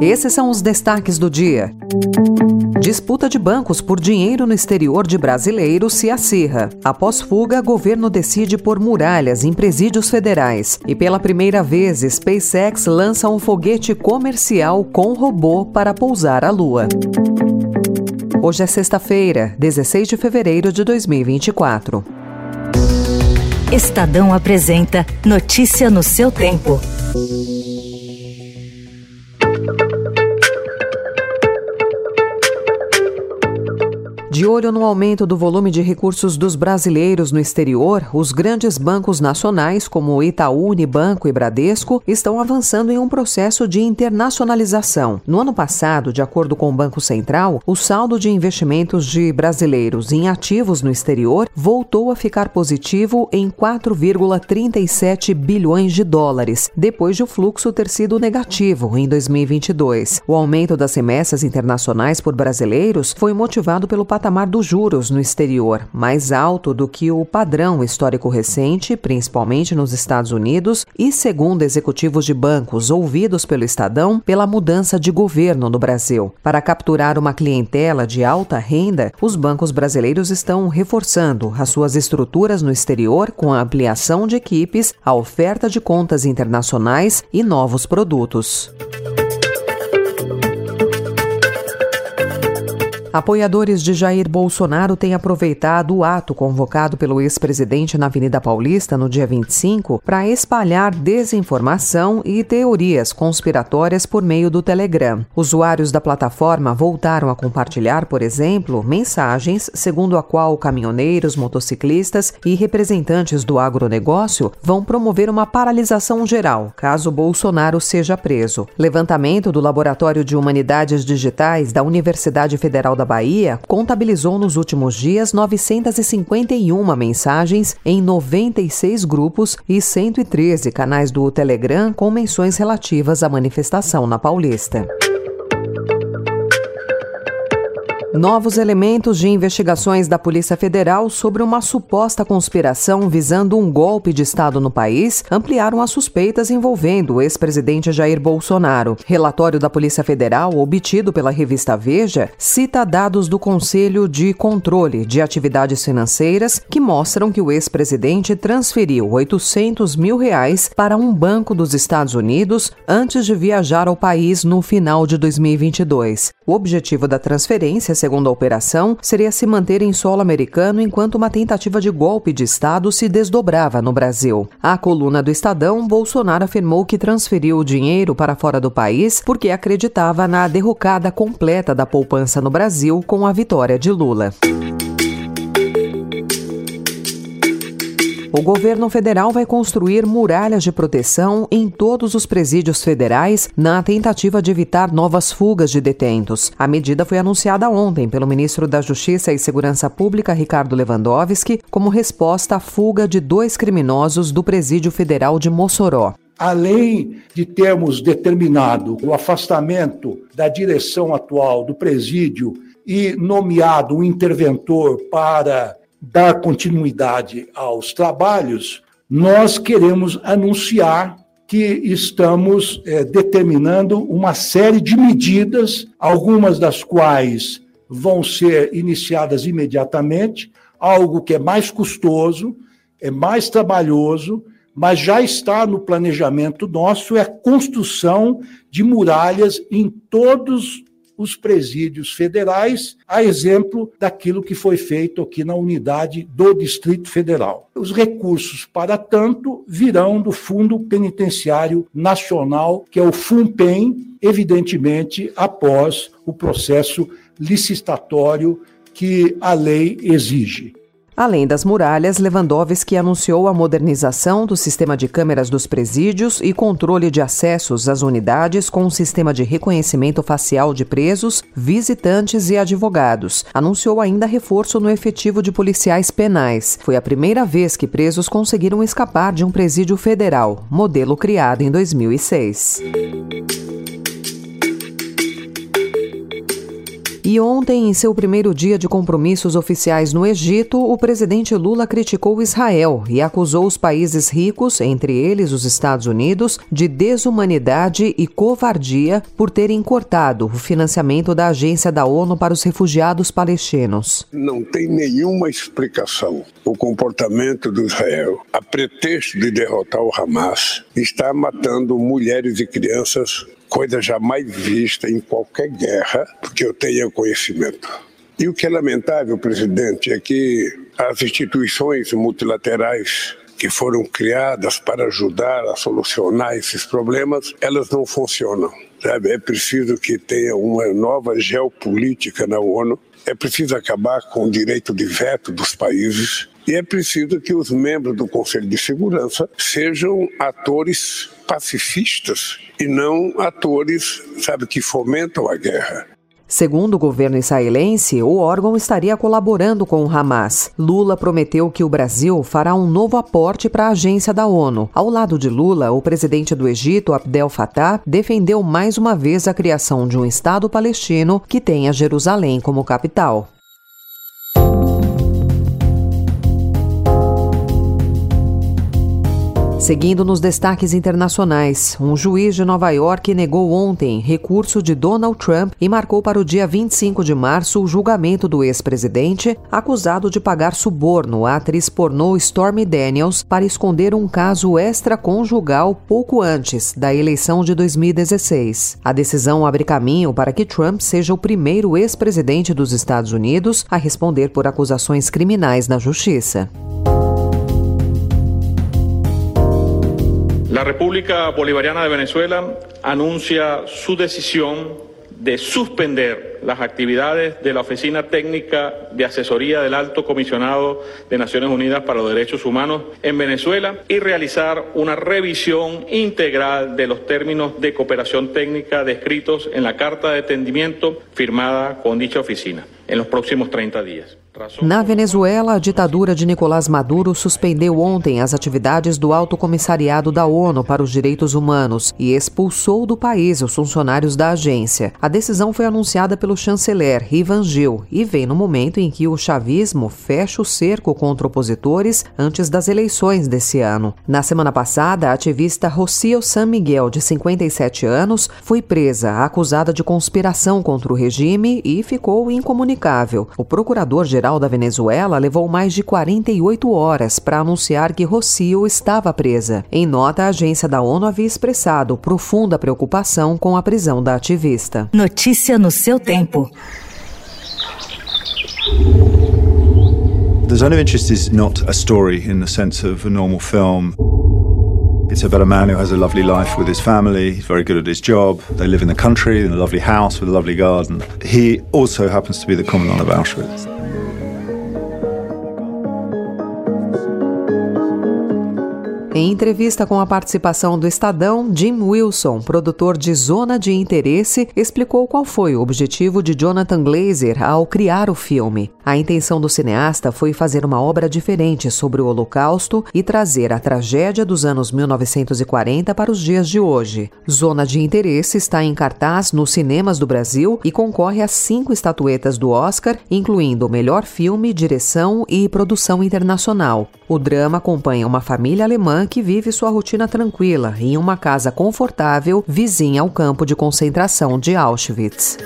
Esses são os destaques do dia. Disputa de bancos por dinheiro no exterior de brasileiros se acirra. Após fuga, governo decide por muralhas em presídios federais. E pela primeira vez, SpaceX lança um foguete comercial com robô para pousar à Lua. Hoje é sexta-feira, 16 de fevereiro de 2024. Estadão apresenta Notícia no seu tempo. De olho no aumento do volume de recursos dos brasileiros no exterior, os grandes bancos nacionais, como Itaú, Unibanco e Bradesco, estão avançando em um processo de internacionalização. No ano passado, de acordo com o Banco Central, o saldo de investimentos de brasileiros em ativos no exterior voltou a ficar positivo em 4,37 bilhões de dólares, depois de o fluxo ter sido negativo em 2022. O aumento das remessas internacionais por brasileiros foi motivado pelo patamar patamar dos juros no exterior, mais alto do que o padrão histórico recente, principalmente nos Estados Unidos, e segundo executivos de bancos ouvidos pelo Estadão, pela mudança de governo no Brasil. Para capturar uma clientela de alta renda, os bancos brasileiros estão reforçando as suas estruturas no exterior com a ampliação de equipes, a oferta de contas internacionais e novos produtos. Apoiadores de Jair Bolsonaro têm aproveitado o ato convocado pelo ex-presidente na Avenida Paulista no dia 25 para espalhar desinformação e teorias conspiratórias por meio do Telegram. Usuários da plataforma voltaram a compartilhar, por exemplo, mensagens segundo a qual caminhoneiros, motociclistas e representantes do agronegócio vão promover uma paralisação geral caso Bolsonaro seja preso. Levantamento do Laboratório de Humanidades Digitais da Universidade Federal da Bahia contabilizou nos últimos dias 951 mensagens em 96 grupos e 113 canais do Telegram com menções relativas à manifestação na Paulista. Novos elementos de investigações da Polícia Federal sobre uma suposta conspiração visando um golpe de Estado no país ampliaram as suspeitas envolvendo o ex-presidente Jair Bolsonaro. Relatório da Polícia Federal, obtido pela revista Veja, cita dados do Conselho de Controle de Atividades Financeiras que mostram que o ex-presidente transferiu 800 mil reais para um banco dos Estados Unidos antes de viajar ao país no final de 2022. O objetivo da transferência segundo a operação, seria se manter em solo americano enquanto uma tentativa de golpe de Estado se desdobrava no Brasil. A coluna do Estadão, Bolsonaro afirmou que transferiu o dinheiro para fora do país porque acreditava na derrocada completa da poupança no Brasil com a vitória de Lula. O governo federal vai construir muralhas de proteção em todos os presídios federais na tentativa de evitar novas fugas de detentos. A medida foi anunciada ontem pelo ministro da Justiça e Segurança Pública, Ricardo Lewandowski, como resposta à fuga de dois criminosos do Presídio Federal de Mossoró. Além de termos determinado o afastamento da direção atual do presídio e nomeado um interventor para dar continuidade aos trabalhos, nós queremos anunciar que estamos é, determinando uma série de medidas, algumas das quais vão ser iniciadas imediatamente, algo que é mais custoso, é mais trabalhoso, mas já está no planejamento nosso é a construção de muralhas em todos os presídios federais, a exemplo daquilo que foi feito aqui na unidade do Distrito Federal. Os recursos para tanto virão do Fundo Penitenciário Nacional, que é o FUNPEN, evidentemente após o processo licitatório que a lei exige. Além das muralhas, Lewandowski anunciou a modernização do sistema de câmeras dos presídios e controle de acessos às unidades com um sistema de reconhecimento facial de presos, visitantes e advogados. Anunciou ainda reforço no efetivo de policiais penais. Foi a primeira vez que presos conseguiram escapar de um presídio federal, modelo criado em 2006. E ontem, em seu primeiro dia de compromissos oficiais no Egito, o presidente Lula criticou Israel e acusou os países ricos, entre eles os Estados Unidos, de desumanidade e covardia por terem cortado o financiamento da Agência da ONU para os Refugiados Palestinos. Não tem nenhuma explicação o comportamento do Israel, a pretexto de derrotar o Hamas, está matando mulheres e crianças coisa jamais vista em qualquer guerra que eu tenha conhecimento. E o que é lamentável, presidente, é que as instituições multilaterais que foram criadas para ajudar a solucionar esses problemas, elas não funcionam. Sabe? É preciso que tenha uma nova geopolítica na ONU, é preciso acabar com o direito de veto dos países e é preciso que os membros do Conselho de Segurança sejam atores pacifistas e não atores, sabe, que fomentam a guerra. Segundo o governo israelense, o órgão estaria colaborando com o Hamas. Lula prometeu que o Brasil fará um novo aporte para a agência da ONU. Ao lado de Lula, o presidente do Egito, Abdel Fattah, defendeu mais uma vez a criação de um Estado palestino que tenha Jerusalém como capital. Seguindo nos destaques internacionais, um juiz de Nova York negou ontem recurso de Donald Trump e marcou para o dia 25 de março o julgamento do ex-presidente, acusado de pagar suborno à atriz pornô Stormy Daniels para esconder um caso extraconjugal pouco antes da eleição de 2016. A decisão abre caminho para que Trump seja o primeiro ex-presidente dos Estados Unidos a responder por acusações criminais na justiça. La República Bolivariana de Venezuela anuncia su decisión de suspender las actividades de la Oficina Técnica de Asesoría del Alto Comisionado de Naciones Unidas para los Derechos Humanos en Venezuela y realizar una revisión integral de los términos de cooperación técnica descritos en la Carta de Entendimiento firmada con dicha oficina en los próximos 30 días. Na Venezuela, a ditadura de Nicolás Maduro suspendeu ontem as atividades do Alto Comissariado da ONU para os Direitos Humanos e expulsou do país os funcionários da agência. A decisão foi anunciada pelo chanceler Ivan Gil e vem no momento em que o chavismo fecha o cerco contra opositores antes das eleições desse ano. Na semana passada, a ativista Rocio San Miguel, de 57 anos, foi presa, acusada de conspiração contra o regime e ficou incomunicável. O procurador-geral Federal da Venezuela levou mais de 48 horas para anunciar que Rocio estava presa. Em nota, a agência da ONU havia expressado profunda preocupação com a prisão da ativista. Notícia no seu tempo. The Zone of Interest is not a story in the sense of a normal film. It's about a man who has a lovely life with his family, he's very good at his job, they live in the country, in a lovely house with a lovely garden. He also happens to be the commandant of Auschwitz. Em entrevista com a participação do Estadão, Jim Wilson, produtor de Zona de Interesse, explicou qual foi o objetivo de Jonathan Glazer ao criar o filme. A intenção do cineasta foi fazer uma obra diferente sobre o Holocausto e trazer a tragédia dos anos 1940 para os dias de hoje. Zona de Interesse está em cartaz nos cinemas do Brasil e concorre a cinco estatuetas do Oscar, incluindo o melhor filme, direção e produção internacional. O drama acompanha uma família alemã que vive sua rotina tranquila em uma casa confortável vizinha ao campo de concentração de Auschwitz.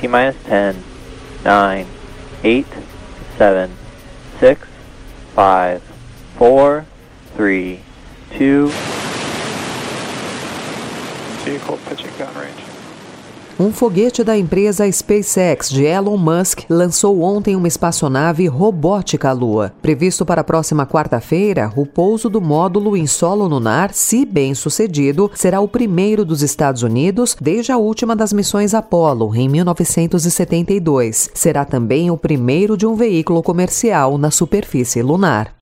T minus 10, 9, 8, 7, 6, 5, 4, 3, 2. Vehicle pitching downrange. Um foguete da empresa SpaceX de Elon Musk lançou ontem uma espaçonave robótica à Lua. Previsto para a próxima quarta-feira, o pouso do módulo em solo lunar, se bem sucedido, será o primeiro dos Estados Unidos desde a última das missões Apollo, em 1972. Será também o primeiro de um veículo comercial na superfície lunar.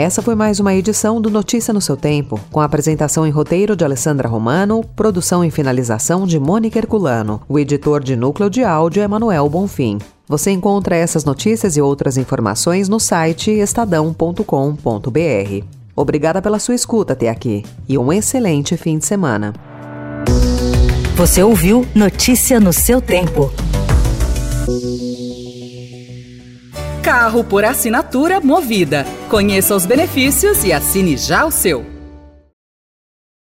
Essa foi mais uma edição do Notícia no seu Tempo, com a apresentação em roteiro de Alessandra Romano, produção e finalização de Mônica Herculano. O editor de núcleo de áudio é Manuel Bonfim. Você encontra essas notícias e outras informações no site estadão.com.br. Obrigada pela sua escuta até aqui e um excelente fim de semana. Você ouviu Notícia no seu tempo. Carro por assinatura movida. Conheça os benefícios e assine já o seu.